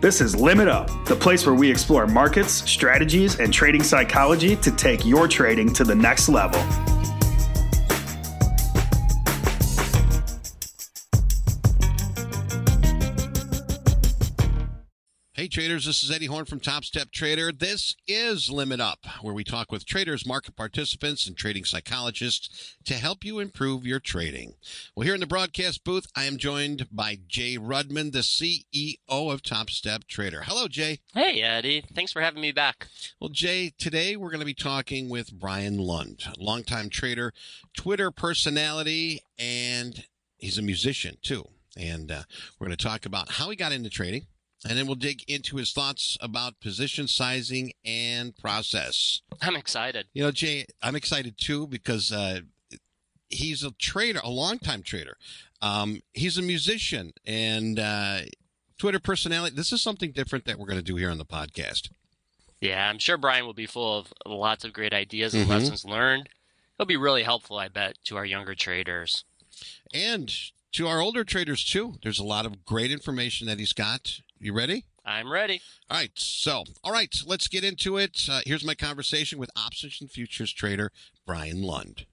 This is Limit Up, the place where we explore markets, strategies, and trading psychology to take your trading to the next level. Traders, this is Eddie Horn from Top Step Trader. This is Limit Up, where we talk with traders, market participants, and trading psychologists to help you improve your trading. Well, here in the broadcast booth, I am joined by Jay Rudman, the CEO of Top Step Trader. Hello, Jay. Hey, Eddie. Thanks for having me back. Well, Jay, today we're going to be talking with Brian Lund, longtime trader, Twitter personality, and he's a musician too. And uh, we're going to talk about how he got into trading and then we'll dig into his thoughts about position sizing and process. I'm excited. You know, Jay, I'm excited too because uh, he's a trader, a longtime trader. Um, he's a musician and uh, Twitter personality. This is something different that we're going to do here on the podcast. Yeah, I'm sure Brian will be full of lots of great ideas and mm-hmm. lessons learned. He'll be really helpful, I bet, to our younger traders. And to our older traders too. There's a lot of great information that he's got you ready? I'm ready. All right. So, all right, let's get into it. Uh, here's my conversation with options and futures trader Brian Lund.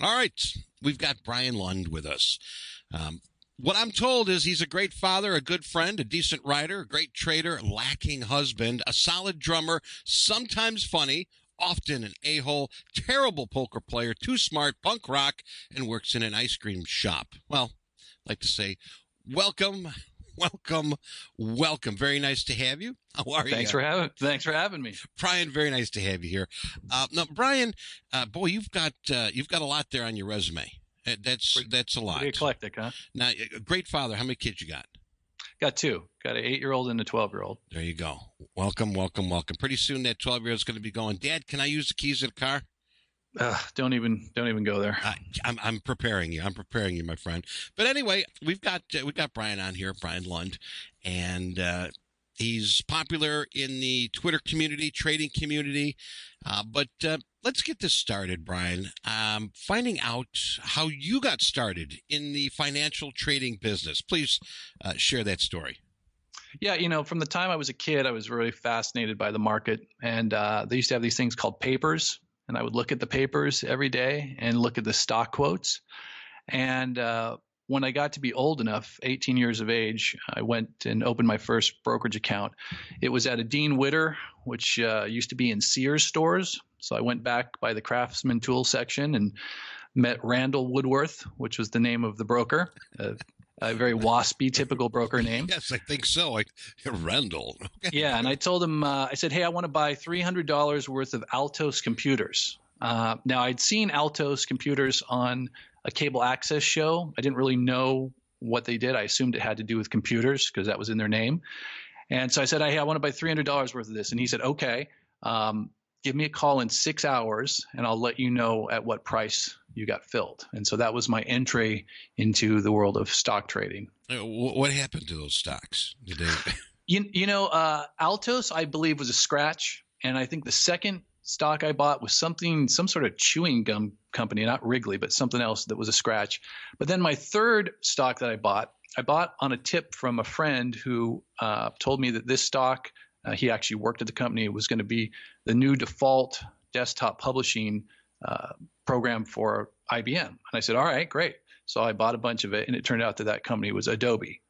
All right, we've got Brian Lund with us. Um, what I'm told is he's a great father, a good friend, a decent writer, a great trader, lacking husband, a solid drummer, sometimes funny, often an a hole, terrible poker player, too smart, punk rock, and works in an ice cream shop. Well, like to say, welcome, welcome, welcome. Very nice to have you. How are thanks you? Thanks for having. Thanks for having me, Brian. Very nice to have you here. Uh, now, Brian, uh, boy, you've got uh, you've got a lot there on your resume. Uh, that's pretty, that's a lot. Pretty eclectic, huh? Now, great father. How many kids you got? Got two. Got an eight-year-old and a twelve-year-old. There you go. Welcome, welcome, welcome. Pretty soon that twelve-year-old is going to be going. Dad, can I use the keys of the car? Uh, don't even don't even go there. I, I'm I'm preparing you. I'm preparing you, my friend. But anyway, we've got uh, we've got Brian on here, Brian Lund, and uh, he's popular in the Twitter community, trading community. Uh, but uh, let's get this started, Brian. Um, finding out how you got started in the financial trading business. Please uh, share that story. Yeah, you know, from the time I was a kid, I was really fascinated by the market, and uh, they used to have these things called papers and I would look at the papers every day and look at the stock quotes. And uh, when I got to be old enough, 18 years of age, I went and opened my first brokerage account. It was at a Dean Witter, which uh, used to be in Sears stores. So I went back by the Craftsman tool section and met Randall Woodworth, which was the name of the broker. Uh, a very waspy, typical broker name. Yes, I think so. Like Randall. yeah, and I told him, uh, I said, hey, I want to buy three hundred dollars worth of Altos computers. Uh, now I'd seen Altos computers on a cable access show. I didn't really know what they did. I assumed it had to do with computers because that was in their name. And so I said, hey, I want to buy three hundred dollars worth of this, and he said, okay. Um, give me a call in six hours and I'll let you know at what price you got filled. And so that was my entry into the world of stock trading. What happened to those stocks? Did they? you, you know, uh, Altos, I believe, was a scratch. And I think the second stock I bought was something, some sort of chewing gum company, not Wrigley, but something else that was a scratch. But then my third stock that I bought, I bought on a tip from a friend who uh, told me that this stock uh, he actually worked at the company. It was going to be the new default desktop publishing uh, program for IBM. And I said, all right, great. So I bought a bunch of it, and it turned out that that company was Adobe.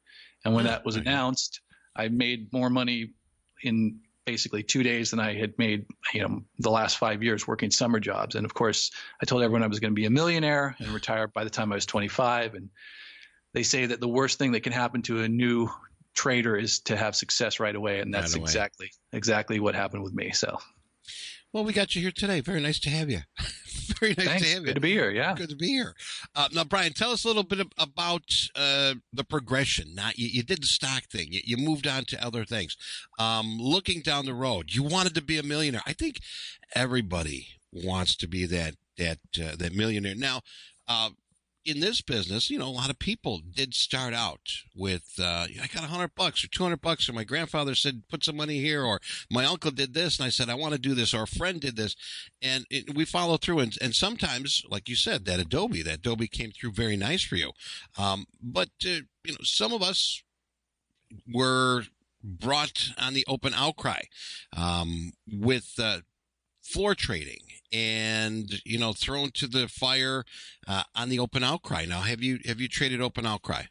And when that was announced, I made more money in basically two days than I had made, you know, the last five years working summer jobs. And of course, I told everyone I was going to be a millionaire and retire by the time I was 25. And they say that the worst thing that can happen to a new trader is to have success right away, and that's right exactly exactly what happened with me. So. Well, we got you here today. Very nice to have you. Very nice Thanks. to have you. Good to be here. Yeah. Good to be here. Uh, now, Brian, tell us a little bit about uh, the progression. Now, you, you, did the stock thing. You, you moved on to other things. Um, looking down the road, you wanted to be a millionaire. I think everybody wants to be that that uh, that millionaire. Now, uh, in this business, you know, a lot of people did start out with, uh, I got a hundred bucks or 200 bucks, or my grandfather said, put some money here, or my uncle did this, and I said, I want to do this, or a friend did this. And it, we follow through. And, and sometimes, like you said, that Adobe, that Adobe came through very nice for you. Um, but, uh, you know, some of us were brought on the open outcry um, with uh, floor trading and you know thrown to the fire uh, on the open outcry. Now, have you have you traded open outcry?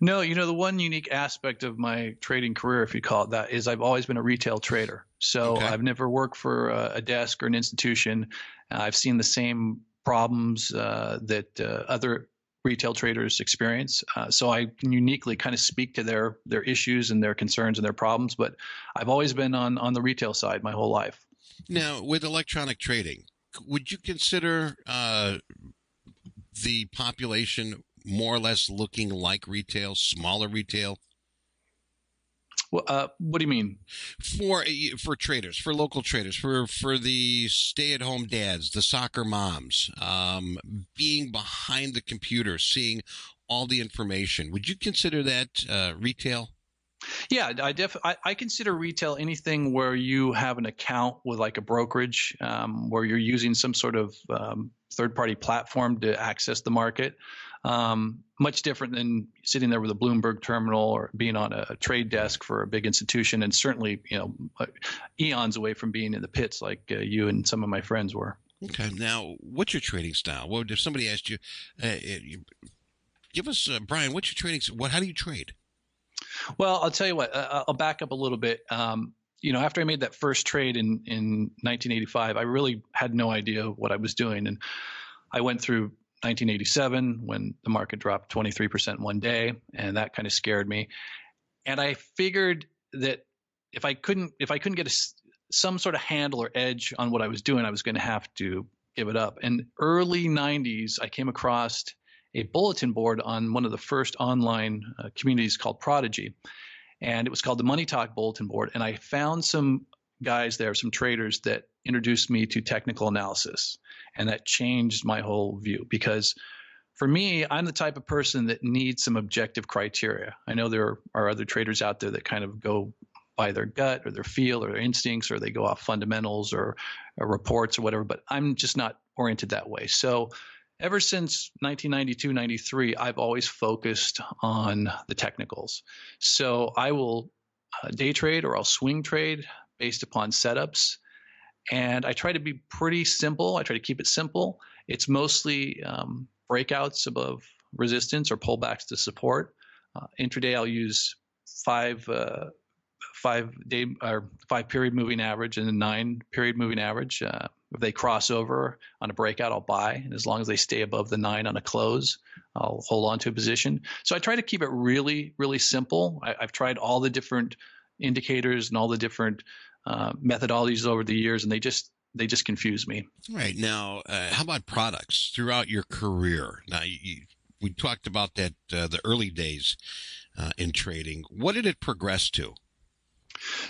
No, you know the one unique aspect of my trading career, if you call it that, is I've always been a retail trader. So okay. I've never worked for a, a desk or an institution. Uh, I've seen the same problems uh, that uh, other retail traders experience. Uh, so I can uniquely kind of speak to their their issues and their concerns and their problems. But I've always been on on the retail side my whole life. Now, with electronic trading, would you consider uh, the population more or less looking like retail, smaller retail? Well, uh, what do you mean? For for traders, for local traders, for for the stay-at-home dads, the soccer moms, um, being behind the computer, seeing all the information. Would you consider that uh, retail? Yeah, I def I, I, consider retail anything where you have an account with like a brokerage, um, where you're using some sort of um, third-party platform to access the market. Um, much different than sitting there with a Bloomberg terminal or being on a trade desk for a big institution, and certainly you know uh, eons away from being in the pits like uh, you and some of my friends were. Okay, now what's your trading style? Well, if somebody asked you, uh, give us uh, Brian, what's your trading? What? How do you trade? Well, I'll tell you what. Uh, I'll back up a little bit. Um, you know, after I made that first trade in in 1985, I really had no idea what I was doing, and I went through 1987 when the market dropped 23% one day, and that kind of scared me. And I figured that if I couldn't if I couldn't get a, some sort of handle or edge on what I was doing, I was going to have to give it up. And early 90s, I came across a bulletin board on one of the first online uh, communities called Prodigy, and it was called the Money Talk Bulletin Board. And I found some guys there, some traders that introduced me to technical analysis. And that changed my whole view because for me, I'm the type of person that needs some objective criteria. I know there are other traders out there that kind of go by their gut or their feel or their instincts, or they go off fundamentals or, or reports or whatever, but I'm just not oriented that way. So ever since 1992 93 i've always focused on the technicals so i will uh, day trade or i'll swing trade based upon setups. And I try to be pretty simple. I try to keep it simple. It's mostly um, breakouts above resistance or pullbacks to support. Uh, intraday, I'll use five uh, five day or five period moving average and a nine period moving average. If they cross over on a breakout, I'll buy, and as long as they stay above the nine on a close, I'll hold on to a position. So I try to keep it really, really simple. I, have tried all the different indicators and all the different uh, methodologies over the years, and they just they just confuse me. Right now, uh, how about products throughout your career? Now, you, we talked about that uh, the early days uh, in trading. What did it progress to?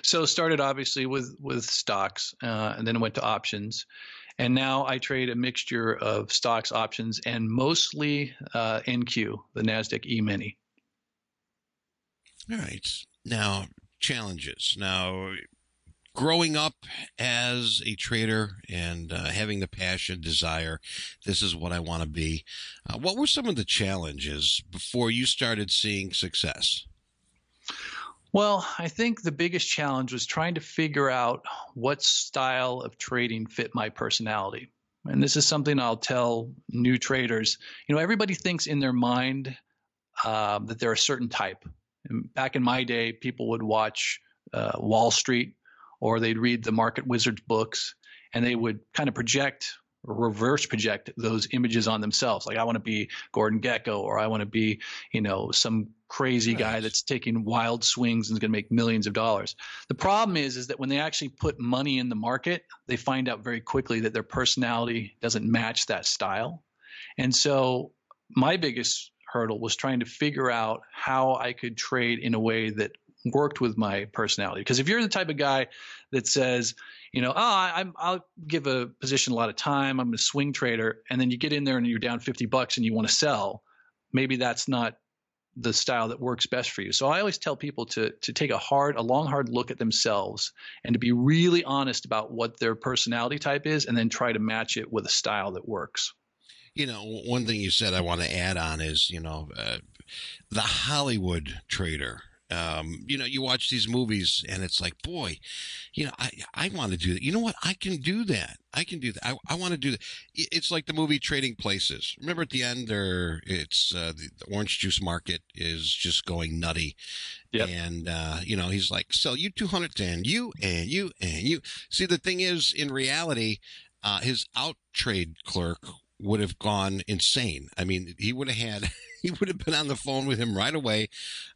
So started obviously with with stocks, uh, and then went to options, and now I trade a mixture of stocks, options, and mostly uh, NQ, the Nasdaq E Mini. All right. Now challenges. Now growing up as a trader and uh, having the passion, desire, this is what I want to be. Uh, what were some of the challenges before you started seeing success? Well, I think the biggest challenge was trying to figure out what style of trading fit my personality. And this is something I'll tell new traders. You know, everybody thinks in their mind uh, that they're a certain type. And back in my day, people would watch uh, Wall Street or they'd read the Market Wizards books and they would kind of project or reverse project those images on themselves. Like I want to be Gordon Gekko, or I want to be, you know, some crazy nice. guy that's taking wild swings and is going to make millions of dollars. The problem is is that when they actually put money in the market, they find out very quickly that their personality doesn't match that style. And so my biggest hurdle was trying to figure out how I could trade in a way that worked with my personality. Because if you're the type of guy that says, you know, oh, I, will give a position a lot of time. I'm a swing trader, and then you get in there and you're down 50 bucks and you want to sell. Maybe that's not the style that works best for you. So I always tell people to to take a hard, a long, hard look at themselves and to be really honest about what their personality type is, and then try to match it with a style that works. You know, one thing you said I want to add on is, you know, uh, the Hollywood trader Um, you know, you watch these movies and it's like, boy, you know, I, I want to do that. You know what? I can do that. I can do that. I, I want to do that. It's like the movie Trading Places. Remember at the end there, it's, uh, the, the orange juice market is just going nutty. Yep. And, uh, you know, he's like, sell you 200 and you and you and you. See, the thing is, in reality, uh, his out trade clerk would have gone insane. I mean, he would have had, he would have been on the phone with him right away,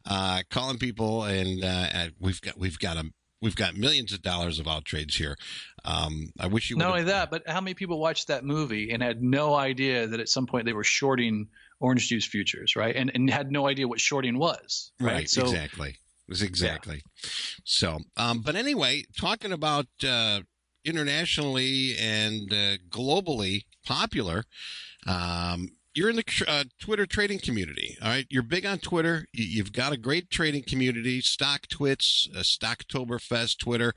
uh, calling people, and uh, we've got we've got a we've got millions of dollars of out trades here. Um, I wish you not only that, but how many people watched that movie and had no idea that at some point they were shorting orange juice futures, right? And and had no idea what shorting was, right? right so, exactly. Was exactly. Yeah. So, um, but anyway, talking about uh, internationally and uh, globally popular. Um, you're in the uh, Twitter trading community. All right. You're big on Twitter. You've got a great trading community, StockTwits, uh, Stocktoberfest, Twitter.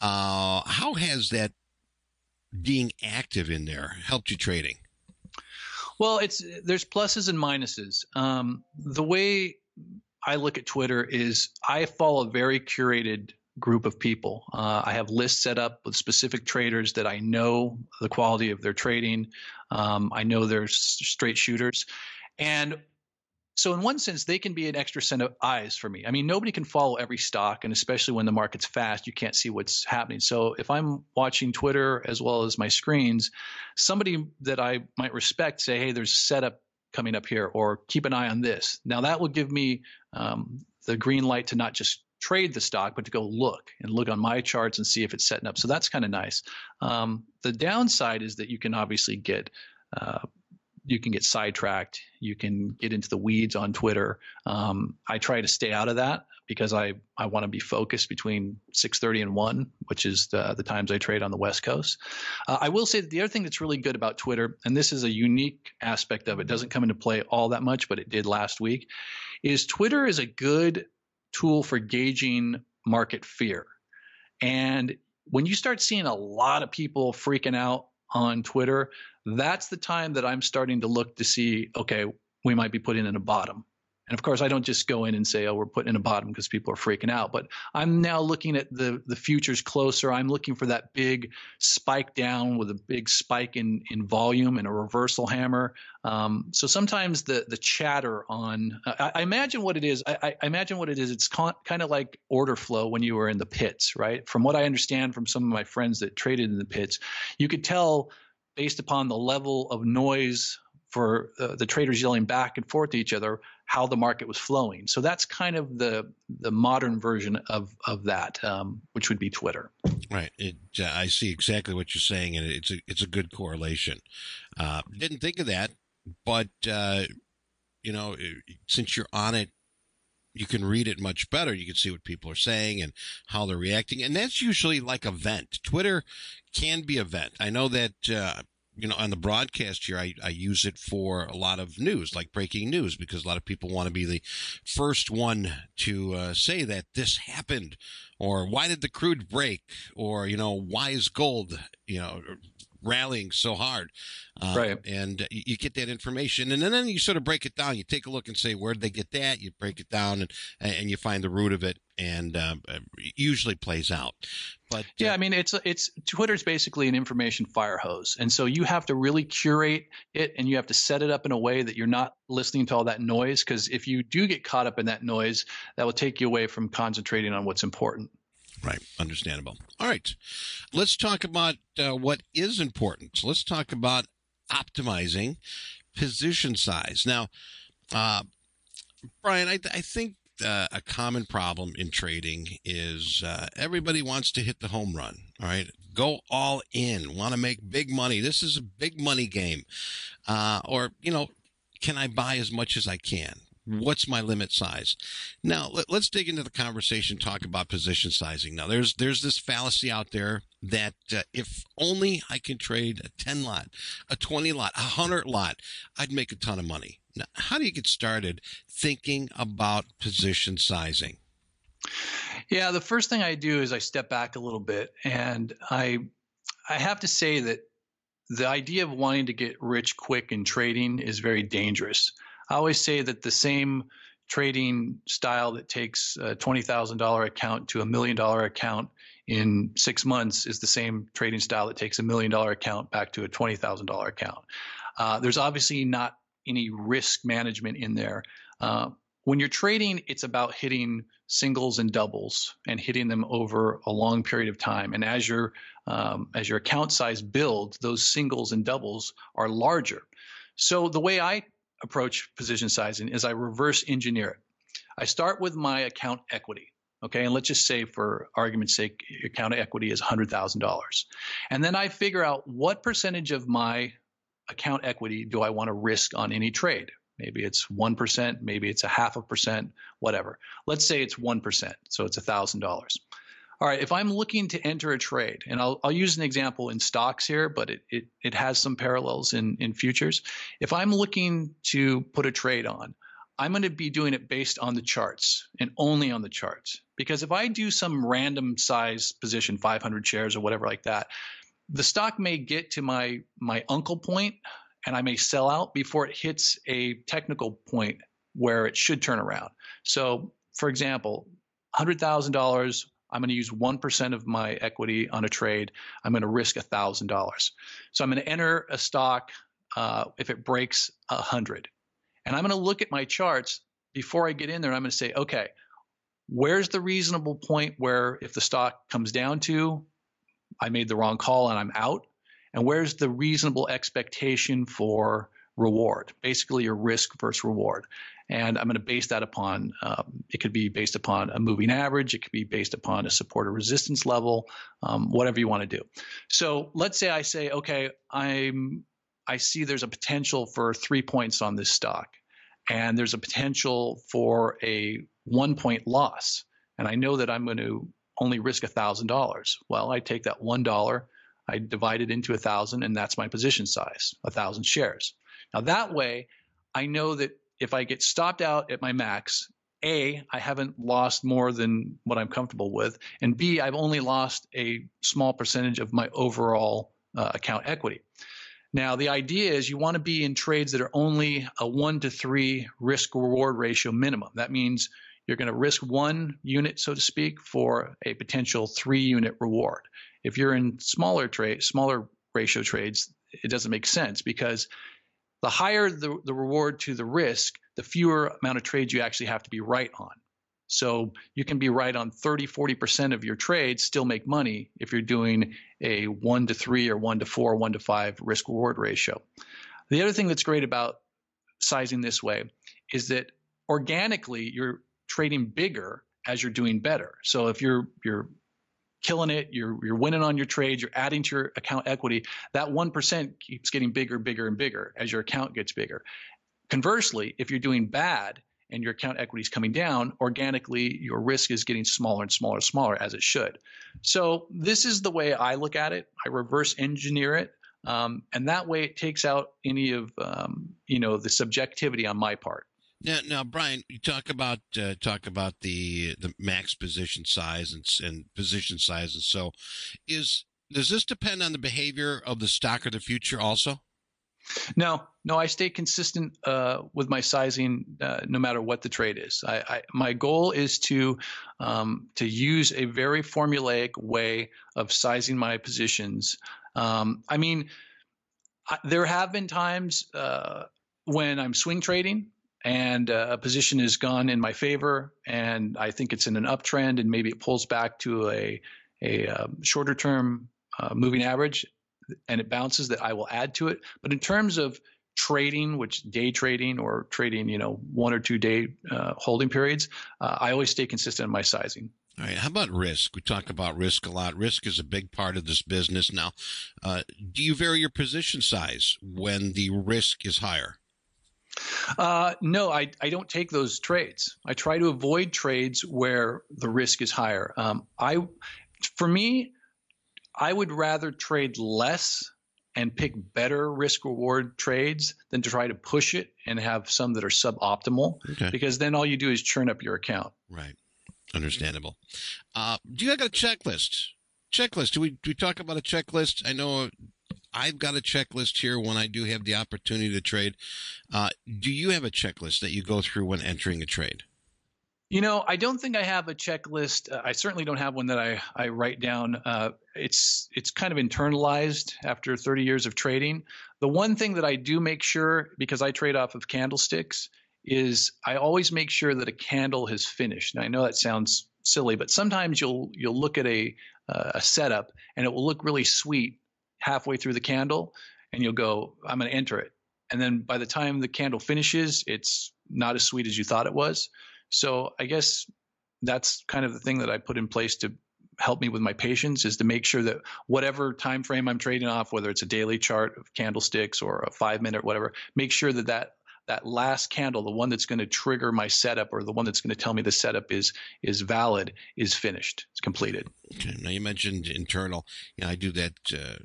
Uh, how has that being active in there helped you trading? Well, it's there's pluses and minuses. Um, the way I look at Twitter is I follow very curated group of people. Uh, I have lists set up with specific traders that I know the quality of their trading. Um, I know they're straight shooters. And so, in one sense, they can be an extra set of eyes for me. I mean, nobody can follow every stock, and especially when the market's fast, you can't see what's happening. So, if I'm watching Twitter as well as my screens, somebody that I might respect say, "Hey, there's a setup coming up here," or "Keep an eye on this." Now, that will give me um, the green light to not just trade the stock, but to go look and look on my charts and see if it's setting up. So that's kind of nice. Um, the downside is that you can obviously get uh, you can get sidetracked. You can get into the weeds on Twitter. Um, I try to stay out of that because I, I want to be focused between 6:30 and 1, which is the, the times I trade on the West Coast. Uh, I will say that the other thing that's really good about Twitter, and this is a unique aspect of it, doesn't come into play all that much, but it did last week, is Twitter is a good tool for gauging market fear. And when you start seeing a lot of people freaking out on Twitter, that's the time that I'm starting to look to see, okay, we might be putting in a bottom. And of course, I don't just go in and say, "Oh, we're putting in a bottom because people are freaking out." But I'm now looking at the the futures closer. I'm looking for that big spike down with a big spike in in volume and a reversal hammer. Um, so sometimes the the chatter on, I, I imagine what it is. I, I, imagine what it is. It's con- kind of like order flow when you were in the pits, right? From what I understand from some of my friends that traded in the pits, you could tell based upon the level of noise for uh, the traders yelling back and forth to each other how the market was flowing. So that's kind of the the modern version of of that, um, which would be Twitter. Right. It, uh, I see exactly what you're saying, and it's a it's a good correlation. Uh, didn't think of that, but uh, you know, since you're on it. You can read it much better. You can see what people are saying and how they're reacting. And that's usually like a vent. Twitter can be a vent. I know that uh, you know, on the broadcast here, I, I use it for a lot of news, like breaking news, because a lot of people want to be the first one to uh, say that this happened, or why did the crude break, or, you know, why is gold, you know, rallying so hard. Uh, right. And you get that information, and then you sort of break it down. You take a look and say, where did they get that? You break it down, and and you find the root of it, and uh, usually plays out. But yeah, uh, I mean, it's it's Twitter's basically an information fire hose, and so you have to really curate it, and you have to set it up in a way that you're not listening to all that noise. Because if you do get caught up in that noise, that will take you away from concentrating on what's important. Right. Understandable. All right. Let's talk about uh, what is important. Let's talk about optimizing position size. Now, uh, Brian, I, I think uh, a common problem in trading is uh, everybody wants to hit the home run. All right. Go all in, want to make big money. This is a big money game. Uh, or, you know, can I buy as much as I can? What's my limit size? Now let, us dig into the conversation talk about position sizing. Now there's there's this fallacy out there that uh, if only i can trade a 10 lot a 20 lot a 100 lot i'd make a ton of money. Now how do you get started thinking about position sizing? Yeah the first thing i do is i step back a little bit and i i have to say that the idea of wanting to get rich quick in trading is very dangerous I always say that the same trading style that takes a $20,000 account to a million dollar account in six months is the same trading style that takes a million dollar account back to a $20,000 account. Uh, there's obviously not any risk management in there. Uh, when you're trading, it's about hitting singles and doubles and hitting them over a long period of time. And as your um, as your account size builds, those singles and doubles are larger. So the way I approach position sizing is I reverse engineer it. I start with my account equity. Okay, and let's just say for argument's sake, account equity is $100,000. And then I figure out what percentage of my account equity do I want to risk on any trade? Maybe it's 1%, maybe it's a half a percent, whatever. Let's say it's 1%, so it's $1,000. All right, if I'm looking to enter a trade, and I'll, I'll use an example in stocks here, but it, it, it has some parallels in, in futures. If I'm looking to put a trade on, I'm going to be doing it based on the charts and only on the charts. Because if I do some random size position, 500 shares or whatever like that, the stock may get to my my uncle point and I may sell out before it hits a technical point where it should turn around. So, for example, $100,000, I'm going to use 1% of my equity on a trade. I'm going to risk $1,000. So, I'm going to enter a stock uh, if it breaks 100. And I'm going to look at my charts before I get in there. I'm going to say, okay, where's the reasonable point where if the stock comes down to, I made the wrong call and I'm out? and where's the reasonable expectation for reward basically your risk versus reward and i'm going to base that upon um, it could be based upon a moving average it could be based upon a support or resistance level um, whatever you want to do. So let's say i say okay i'm i see there's a potential for three points on this stock. And there's a potential for a one point loss. And i know that i'm going to only risk $1000 well i take that $1 I divide it into a thousand, and that's my position size, a thousand shares. Now that way, I know that if I get stopped out at my max, A, I haven't lost more than what I'm comfortable with, and B, I've only lost a small percentage of my overall uh, account equity. Now, the idea is you want to be in trades that are only a one to three risk reward ratio minimum. That means you're going to risk one unit, so to speak, for a potential three unit reward. If you're in smaller trade, smaller ratio trades, it doesn't make sense because the higher the, the reward to the risk, the fewer amount of trades you actually have to be right on. So you can be right on 30, 40% of your trades, still make money if you're doing a one to three or one to four, one to five risk reward ratio. The other thing that's great about sizing this way is that organically you're trading bigger as you're doing better. So if you're you're killing it, you're you're winning on your trades, you're adding to your account equity, that 1% keeps getting bigger, bigger and bigger as your account gets bigger. Conversely, if you're doing bad and your account equity is coming down, organically your risk is getting smaller and smaller and smaller as it should. So this is the way I look at it. I reverse engineer it. Um, and that way it takes out any of um, you know the subjectivity on my part. Now, now, Brian, you talk about uh, talk about the the max position size and and position size, and so is does this depend on the behavior of the stock or the future also? No, no, I stay consistent uh, with my sizing uh, no matter what the trade is. I, I my goal is to um, to use a very formulaic way of sizing my positions. Um, I mean, I, there have been times uh, when I'm swing trading and uh, a position is gone in my favor, and I think it's in an uptrend, and maybe it pulls back to a a um, shorter term uh, moving average, and it bounces, that I will add to it. But in terms of trading, which day trading or trading, you know, one or two day uh, holding periods, uh, I always stay consistent in my sizing. All right. How about risk? We talk about risk a lot. Risk is a big part of this business. Now, uh, do you vary your position size when the risk is higher? Uh, no, I, I don't take those trades. I try to avoid trades where the risk is higher. Um, I, for me, I would rather trade less and pick better risk reward trades than to try to push it and have some that are suboptimal okay. because then all you do is churn up your account. Right. Understandable. Uh, do you got a checklist? Checklist. Do we do we talk about a checklist? I know I've got a checklist here when I do have the opportunity to trade. Uh, do you have a checklist that you go through when entering a trade? You know, I don't think I have a checklist. Uh, I certainly don't have one that I, I write down. Uh, it's it's kind of internalized after 30 years of trading. The one thing that I do make sure, because I trade off of candlesticks, is I always make sure that a candle has finished. Now I know that sounds silly, but sometimes you'll you'll look at a uh, a setup and it will look really sweet halfway through the candle, and you'll go, I'm going to enter it, and then by the time the candle finishes, it's not as sweet as you thought it was. So I guess that's kind of the thing that I put in place to help me with my patience is to make sure that whatever time frame I'm trading off, whether it's a daily chart of candlesticks or a five minute, whatever, make sure that that that last candle, the one that's going to trigger my setup or the one that's going to tell me the setup is is valid, is finished, it's completed. Okay. Now you mentioned internal. You know, I do that uh,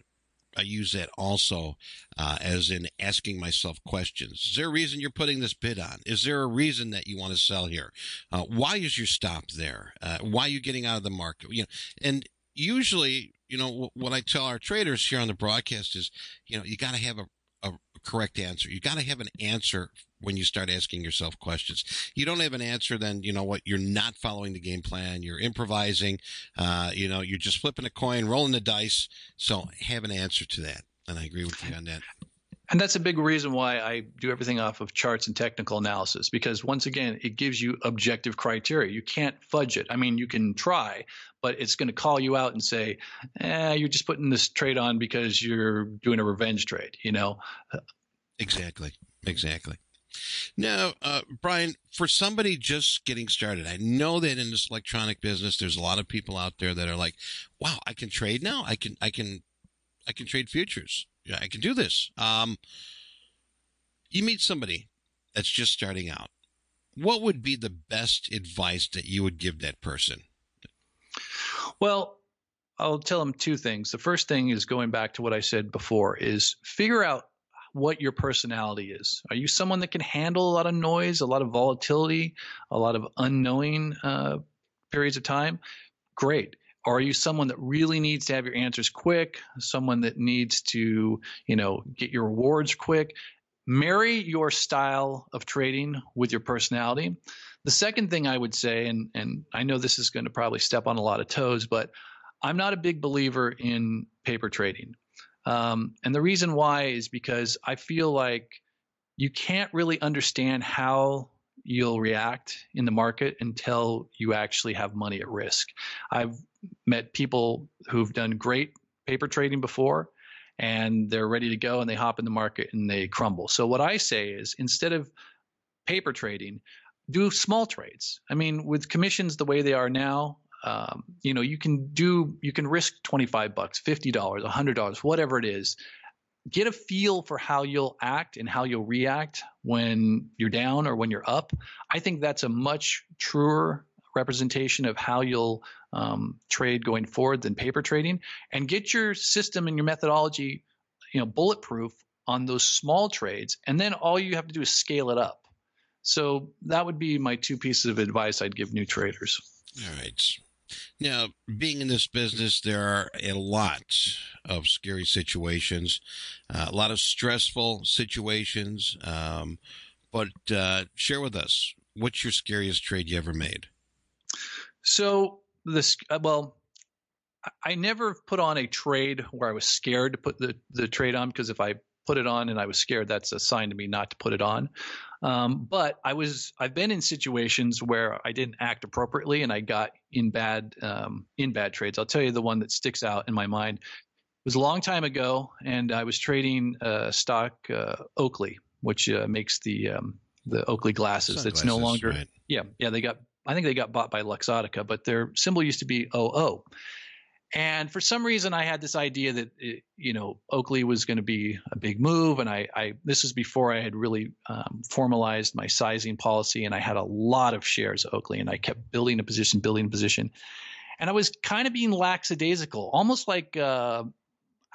I use that also uh, as in asking myself questions. Is there a reason you're putting this bid on? Is there a reason that you want to sell here? Uh, why is your stop there? Uh, why are you getting out of the market? You know, and usually, you know, what I tell our traders here on the broadcast is, you know, you got to have a, a correct answer. You got to have an answer when you start asking yourself questions. You don't have an answer, then you know what? You're not following the game plan. You're improvising. Uh, you know, you're just flipping a coin, rolling the dice. So have an answer to that. And I agree with you on that. And that's a big reason why I do everything off of charts and technical analysis because once again, it gives you objective criteria. You can't fudge it. I mean, you can try, but it's going to call you out and say, eh, you're just putting this trade on because you're doing a revenge trade, you know? Exactly. Exactly. Now, uh, Brian, for somebody just getting started, I know that in this electronic business, there's a lot of people out there that are like, "Wow, I can trade now. I can, I can, I can trade futures. Yeah, I can do this." Um, you meet somebody that's just starting out. What would be the best advice that you would give that person? Well, I'll tell them two things. The first thing is going back to what I said before: is figure out what your personality is. Are you someone that can handle a lot of noise, a lot of volatility, a lot of unknowing uh, periods of time? Great. Or are you someone that really needs to have your answers quick? Someone that needs to, you know, get your rewards quick? Marry your style of trading with your personality. The second thing I would say, and and I know this is going to probably step on a lot of toes, but I'm not a big believer in paper trading. Um, and the reason why is because I feel like you can't really understand how you'll react in the market until you actually have money at risk. I've met people who've done great paper trading before and they're ready to go and they hop in the market and they crumble. So what I say is instead of paper trading, do small trades. I mean, with commissions the way they are now, um, you know you can do you can risk 25 bucks 50 dollars 100 dollars whatever it is. Get a feel for how you'll act and how you'll react when you're down or when you're up. I think that's a much truer representation of how you'll um, trade going forward than paper trading. And get your system and your methodology you know bulletproof on those small trades and then all you have to do is scale it up. So that would be my two pieces of advice i'd give new traders. All right now, being in this business, there are a lot of scary situations, uh, a lot of stressful situations. Um, but uh, share with us what's your scariest trade you ever made? So this, uh, well, I never put on a trade where I was scared to put the the trade on because if I put it on and I was scared, that's a sign to me not to put it on. Um, but I was I've been in situations where I didn't act appropriately and I got in bad um, in bad trades. I'll tell you the one that sticks out in my mind. It was a long time ago, and I was trading uh, stock uh, Oakley, which uh, makes the um, the Oakley glasses. It's no longer right. yeah yeah they got I think they got bought by Luxottica, but their symbol used to be OO. And for some reason, I had this idea that it, you know Oakley was going to be a big move, and I, I this was before I had really um, formalized my sizing policy, and I had a lot of shares of Oakley, and I kept building a position, building a position, and I was kind of being lackadaisical, almost like uh,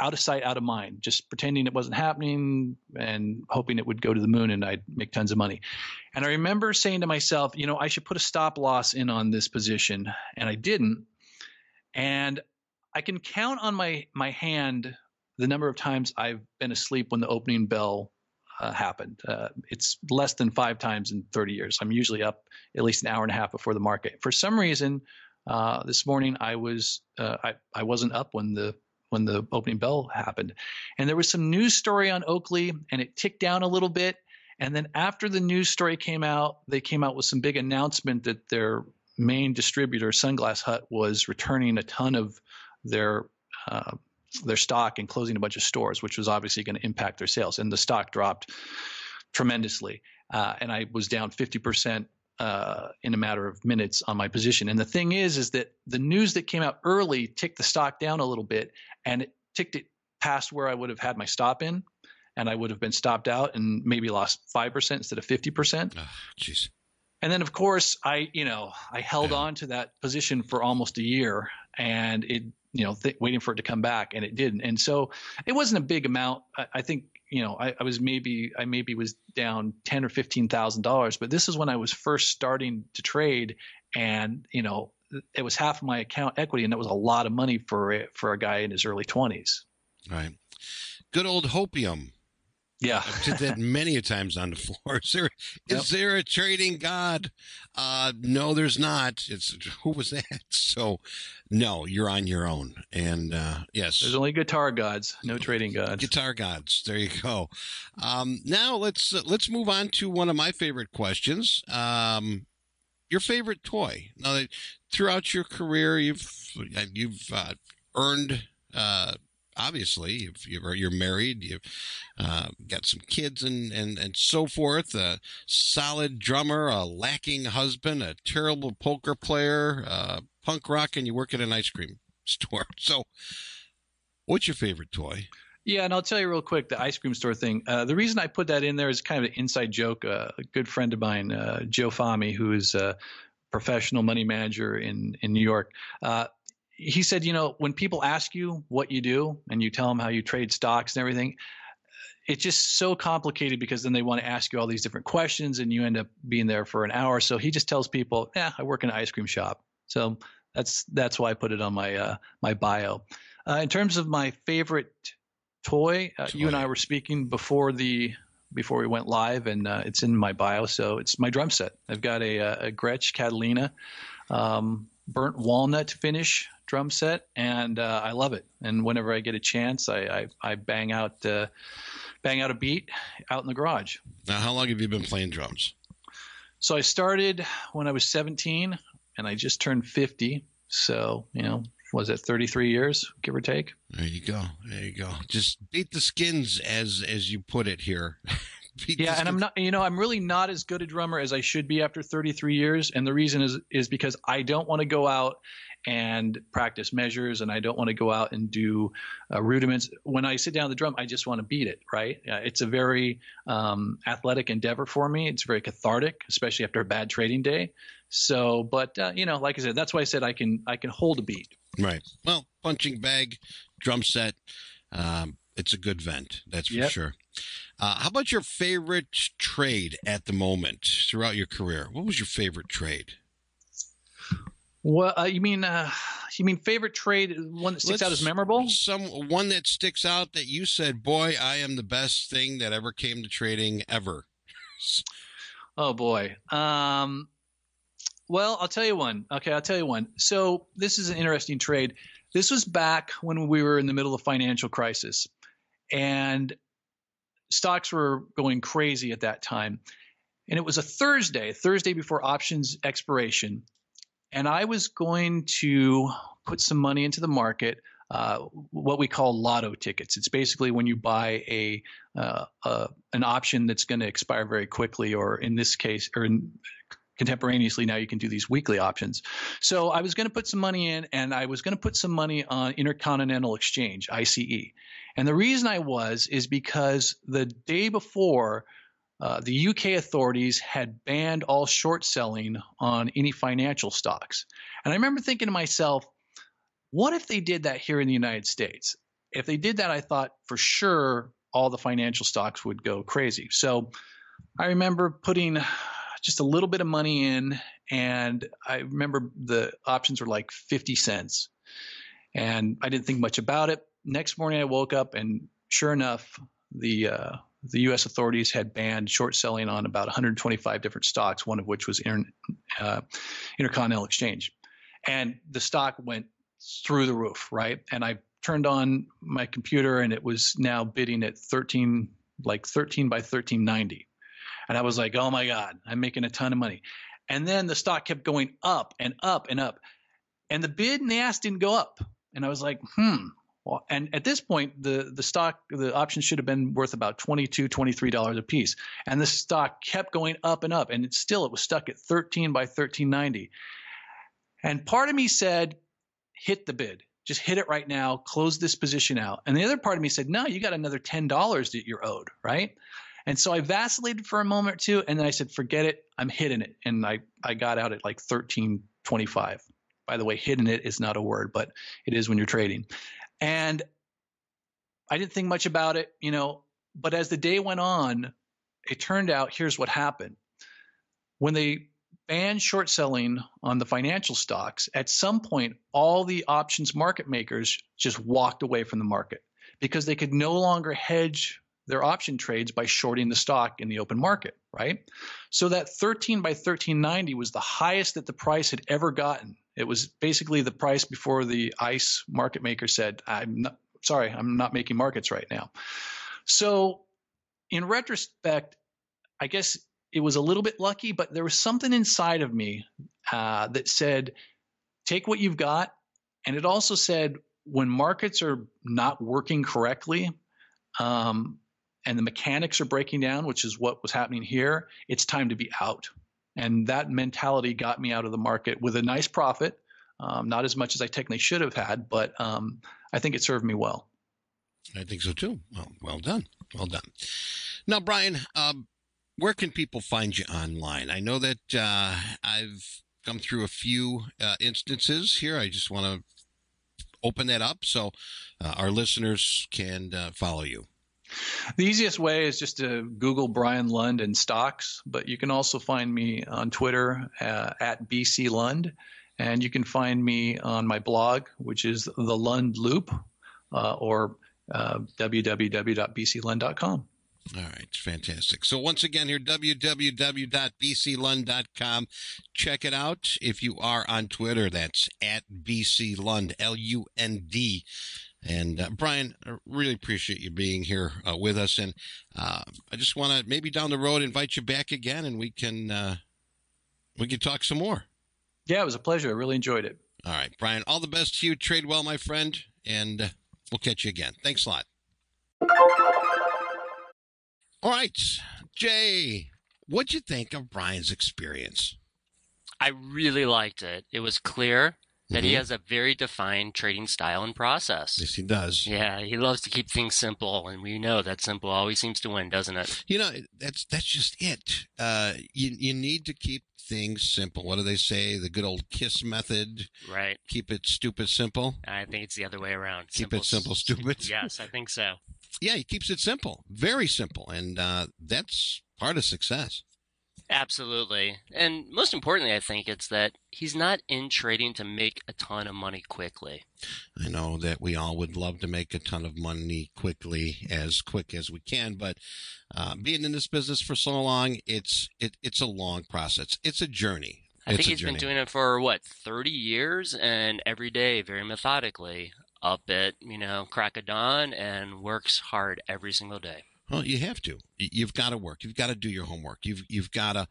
out of sight, out of mind, just pretending it wasn't happening and hoping it would go to the moon and I'd make tons of money. And I remember saying to myself, you know, I should put a stop loss in on this position, and I didn't. And I can count on my my hand the number of times I've been asleep when the opening bell uh, happened. Uh, it's less than five times in 30 years. I'm usually up at least an hour and a half before the market. For some reason, uh, this morning I was uh, I I wasn't up when the when the opening bell happened, and there was some news story on Oakley, and it ticked down a little bit. And then after the news story came out, they came out with some big announcement that their main distributor, Sunglass Hut, was returning a ton of their uh, their stock and closing a bunch of stores, which was obviously going to impact their sales. And the stock dropped tremendously. Uh, and I was down 50% uh, in a matter of minutes on my position. And the thing is, is that the news that came out early ticked the stock down a little bit and it ticked it past where I would have had my stop in. And I would have been stopped out and maybe lost 5% instead of 50%. Jeez. Oh, and then, of course, I, you know, I held yeah. on to that position for almost a year and it you know, th- waiting for it to come back, and it didn't. And so it wasn't a big amount. I, I think you know, I, I, was maybe I maybe was down ten or fifteen thousand dollars, but this is when I was first starting to trade, and you know, it was half of my account equity, and that was a lot of money for for a guy in his early twenties. Right. Good old hopium. Yeah, I've said that many a times on the floor. Is there is yep. there a trading god? Uh, no, there's not. It's who was that? So, no, you're on your own. And uh, yes, there's only guitar gods, no trading gods. Guitar gods. There you go. Um, now let's uh, let's move on to one of my favorite questions. Um, your favorite toy. Now, throughout your career, you've you've uh, earned uh, obviously you're, you're married you've uh, got some kids and, and, and so forth a solid drummer a lacking husband a terrible poker player uh, punk rock and you work at an ice cream store so what's your favorite toy yeah, and I'll tell you real quick the ice cream store thing. Uh, the reason I put that in there is kind of an inside joke. Uh, a good friend of mine, uh, Joe Fahmy, who is a professional money manager in in New York, uh, he said, you know, when people ask you what you do and you tell them how you trade stocks and everything, it's just so complicated because then they want to ask you all these different questions and you end up being there for an hour. So he just tells people, yeah, I work in an ice cream shop. So that's that's why I put it on my uh, my bio. Uh, in terms of my favorite toy, uh, toy, you and I were speaking before the before we went live, and uh, it's in my bio. So it's my drum set. I've got a, uh, a Gretsch Catalina um, burnt walnut finish drum set, and uh, I love it. And whenever I get a chance, I I, I bang out uh, bang out a beat out in the garage. Now, how long have you been playing drums? So I started when I was 17, and I just turned 50. So you know, was it 33 years, give or take? There you go. There you go. Just beat the skins, as as you put it here. yeah, and I'm not, you know, I'm really not as good a drummer as I should be after 33 years, and the reason is is because I don't want to go out and practice measures and I don't want to go out and do uh, rudiments. When I sit down the drum, I just want to beat it, right? Uh, it's a very um, athletic endeavor for me. It's very cathartic, especially after a bad trading day. So, but uh, you know, like I said, that's why I said I can I can hold a beat. Right. Well, punching bag, drum set. Um, it's a good vent, that's for yep. sure. Uh, how about your favorite trade at the moment throughout your career? What was your favorite trade? Well, uh, you mean uh, you mean favorite trade? One that sticks Let's, out as memorable? Some one that sticks out that you said, "Boy, I am the best thing that ever came to trading ever." oh boy. Um, well, I'll tell you one. Okay, I'll tell you one. So this is an interesting trade. This was back when we were in the middle of financial crisis, and stocks were going crazy at that time. And it was a Thursday, Thursday before options expiration and I was going to put some money into the market. Uh, what we call lotto tickets. It's basically when you buy a, uh, an option that's going to expire very quickly, or in this case, or in, contemporaneously now you can do these weekly options. So I was going to put some money in, and I was going to put some money on Intercontinental Exchange (ICE). And the reason I was is because the day before uh, the UK authorities had banned all short selling on any financial stocks. And I remember thinking to myself, what if they did that here in the United States? If they did that, I thought for sure all the financial stocks would go crazy. So I remember putting just a little bit of money in, and I remember the options were like 50 cents. And I didn't think much about it. next morning I woke up and sure enough, the uh, the U.S. authorities had banned short selling on about 125 different stocks, one of which was inter, uh, Intercontinental Exchange, and the stock went through the roof, right? And I turned on my computer and it was now bidding at 13, like 13 by 1390, and I was like, oh my god, I'm making a ton of money. And then the stock kept going up and up and up, and the bid and the ask didn't go up. And I was like, hmm, well, and at this point, the the stock, the options should have been worth about $22, $23 a piece. And the stock kept going up and up. And it still, it was stuck at 13 by 1390. And part of me said, hit the bid. Just hit it right now. Close this position out. And the other part of me said, no, you got another $10 that you're owed, right? And so I vacillated for a moment or two. And then I said, forget it. I'm hitting it. And I, I got out at like 1325. By the way, hitting it is not a word, but it is when you're trading. And I didn't think much about it, you know, but as the day went on, it turned out here's what happened. When they banned short selling on the financial stocks, at some point, all the options market makers just walked away from the market because they could no longer hedge their option trades by shorting the stock in the open market, right? So that 13 by 1390 was the highest that the price had ever gotten it was basically the price before the ICE market maker said, I'm not, sorry, I'm not making markets right now. So, in retrospect, I guess it was a little bit lucky, but there was something inside of me uh, that said, take what you've got. And it also said, when markets are not working correctly, um, and the mechanics are breaking down, which is what was happening here, it's time to be out. And that mentality got me out of the market with a nice profit, um, not as much as I technically should have had, but um, I think it served me well. I think so too. Well, well done. Well done. Now, Brian, um, where can people find you online? I know that uh, I've come through a few uh, instances here. I just want to open that up so uh, our listeners can uh, follow you. The easiest way is just to Google Brian Lund and stocks, but you can also find me on Twitter uh, at BC Lund, and you can find me on my blog, which is the Lund Loop, uh, or uh, www.bclund.com. All right, fantastic. So once again here, www.bclund.com. Check it out. If you are on Twitter, that's at bclund, L-U-N-D. And uh, Brian, I really appreciate you being here uh, with us. And uh, I just want to maybe down the road invite you back again, and we can uh, we can talk some more. Yeah, it was a pleasure. I really enjoyed it. All right, Brian. All the best to you. Trade well, my friend, and uh, we'll catch you again. Thanks a lot. All right, Jay, what'd you think of Brian's experience? I really liked it. It was clear that mm-hmm. he has a very defined trading style and process. Yes, he does. Yeah, he loves to keep things simple, and we know that simple always seems to win, doesn't it? You know, that's that's just it. Uh, you you need to keep things simple. What do they say? The good old KISS method. Right. Keep it stupid simple. I think it's the other way around. Keep simple, it simple, stupid. Yes, I think so. Yeah, he keeps it simple, very simple, and uh, that's part of success. Absolutely. And most importantly, I think it's that he's not in trading to make a ton of money quickly. I know that we all would love to make a ton of money quickly, as quick as we can, but uh, being in this business for so long, it's it, it's a long process. It's a journey. I think he's been doing it for what, 30 years and every day, very methodically, up at, you know, crack of dawn and works hard every single day. Well, you have to. You've got to work. You've got to do your homework. You've you've got to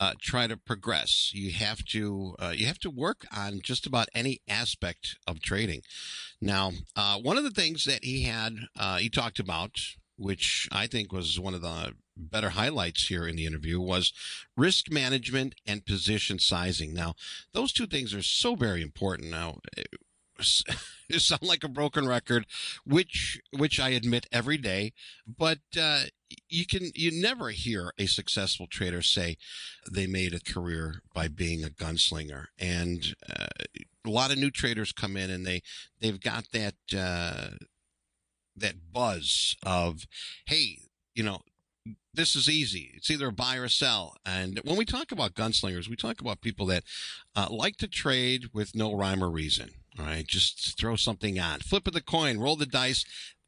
uh, try to progress. You have to uh, you have to work on just about any aspect of trading. Now, uh, one of the things that he had uh, he talked about, which I think was one of the better highlights here in the interview, was risk management and position sizing. Now, those two things are so very important. Now sound like a broken record, which which I admit every day. But uh, you can you never hear a successful trader say they made a career by being a gunslinger. And uh, a lot of new traders come in and they they've got that uh, that buzz of hey, you know, this is easy. It's either buy or sell. And when we talk about gunslingers, we talk about people that uh, like to trade with no rhyme or reason. All right, just throw something on, flip of the coin, roll the dice.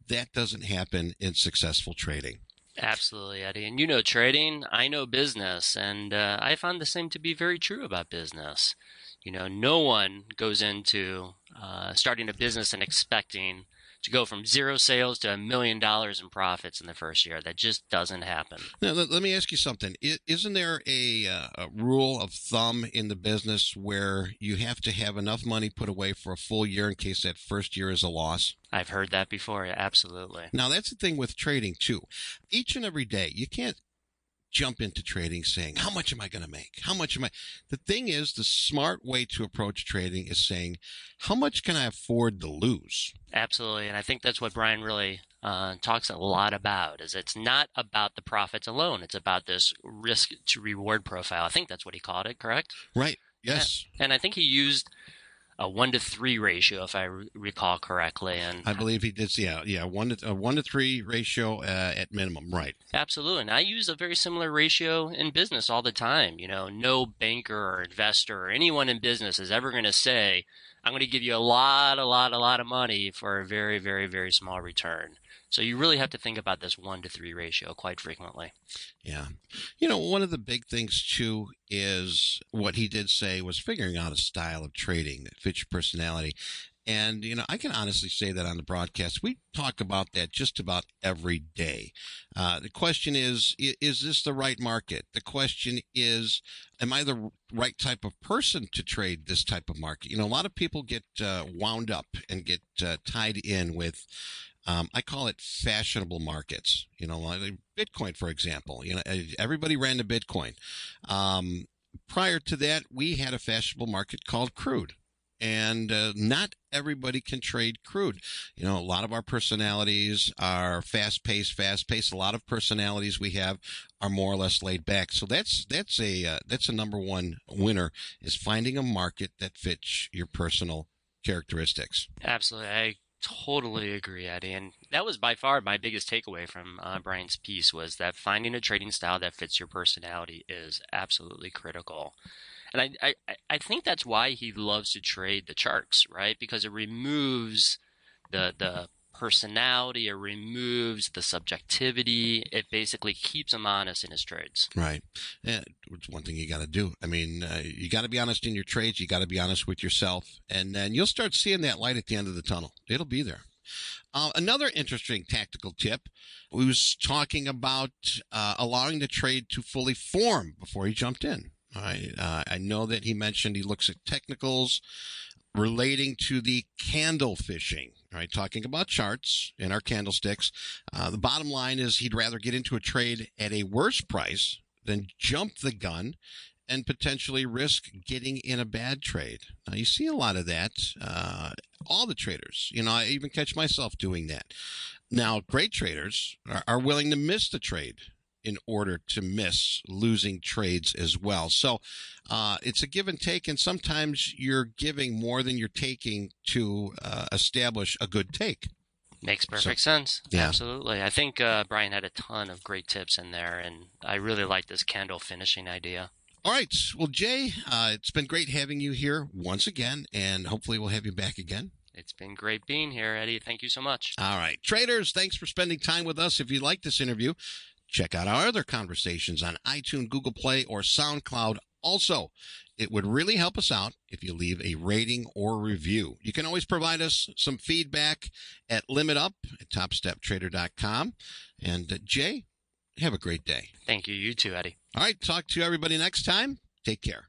That doesn't happen in successful trading. Absolutely, Eddie. And you know trading, I know business, and uh, I found the same to be very true about business. You know, no one goes into uh, starting a business and expecting to go from zero sales to a million dollars in profits in the first year. That just doesn't happen. Now, let, let me ask you something. Isn't there a, uh, a, rule of thumb in the business where you have to have enough money put away for a full year in case that first year is a loss? I've heard that before. Absolutely. Now, that's the thing with trading, too. Each and every day, you can't jump into trading saying, how much am I going to make? How much am I? The thing is, the smart way to approach trading is saying, how much can I afford to lose? Absolutely. And I think that's what Brian really uh, talks a lot about is it's not about the profits alone. It's about this risk to reward profile. I think that's what he called it, correct? Right. Yes. And I think he used a one to three ratio, if I re- recall correctly. And I believe he did. Yeah, yeah, one to a one to three ratio uh, at minimum, right? Absolutely. And I use a very similar ratio in business all the time. You know, no banker or investor or anyone in business is ever going to say, "I'm going to give you a lot, a lot, a lot of money for a very, very, very small return." So you really have to think about this one to three ratio quite frequently. Yeah. You know, one of the big things too is what he did say was figuring out a style of trading that fits your personality. And, you know, I can honestly say that on the broadcast. We talk about that just about every day. Uh, the question is, is this the right market? The question is, am I the right type of person to trade this type of market? You know, a lot of people get uh, wound up and get uh, tied in with um, I call it fashionable markets. You know, like Bitcoin, for example. You know, everybody ran to Bitcoin. Um, prior to that, we had a fashionable market called crude. And uh, not everybody can trade crude. You know, a lot of our personalities are fast paced, fast paced. A lot of personalities we have are more or less laid back. So that's that's a uh, that's a number one winner is finding a market that fits your personal characteristics. Absolutely, I totally agree, Eddie. And that was by far my biggest takeaway from uh, Brian's piece was that finding a trading style that fits your personality is absolutely critical. And I, I, I think that's why he loves to trade the charts, right? Because it removes the the personality, it removes the subjectivity. It basically keeps him honest in his trades. Right. Yeah, it's one thing you got to do. I mean, uh, you got to be honest in your trades. You got to be honest with yourself, and then you'll start seeing that light at the end of the tunnel. It'll be there. Uh, another interesting tactical tip. We was talking about uh, allowing the trade to fully form before he jumped in. I, uh, I know that he mentioned he looks at technicals relating to the candle finishing right? Talking about charts and our candlesticks. Uh, the bottom line is he'd rather get into a trade at a worse price than jump the gun and potentially risk getting in a bad trade. Now, you see a lot of that. Uh, all the traders, you know, I even catch myself doing that. Now, great traders are, are willing to miss the trade in order to miss losing trades as well. So uh, it's a give and take, and sometimes you're giving more than you're taking to uh, establish a good take. Makes perfect so, sense. Yeah. Absolutely. I think uh, Brian had a ton of great tips in there, and I really like this candle finishing idea. All right. Well, Jay, uh, it's been great having you here once again, and hopefully we'll have you back again. It's been great being here, Eddie. Thank you so much. All right. Traders, thanks for spending time with us. If you like this interview, Check out our other conversations on iTunes, Google Play, or SoundCloud. Also, it would really help us out if you leave a rating or review. You can always provide us some feedback at limitup at topsteptrader.com. And uh, Jay, have a great day. Thank you. You too, Eddie. All right. Talk to everybody next time. Take care.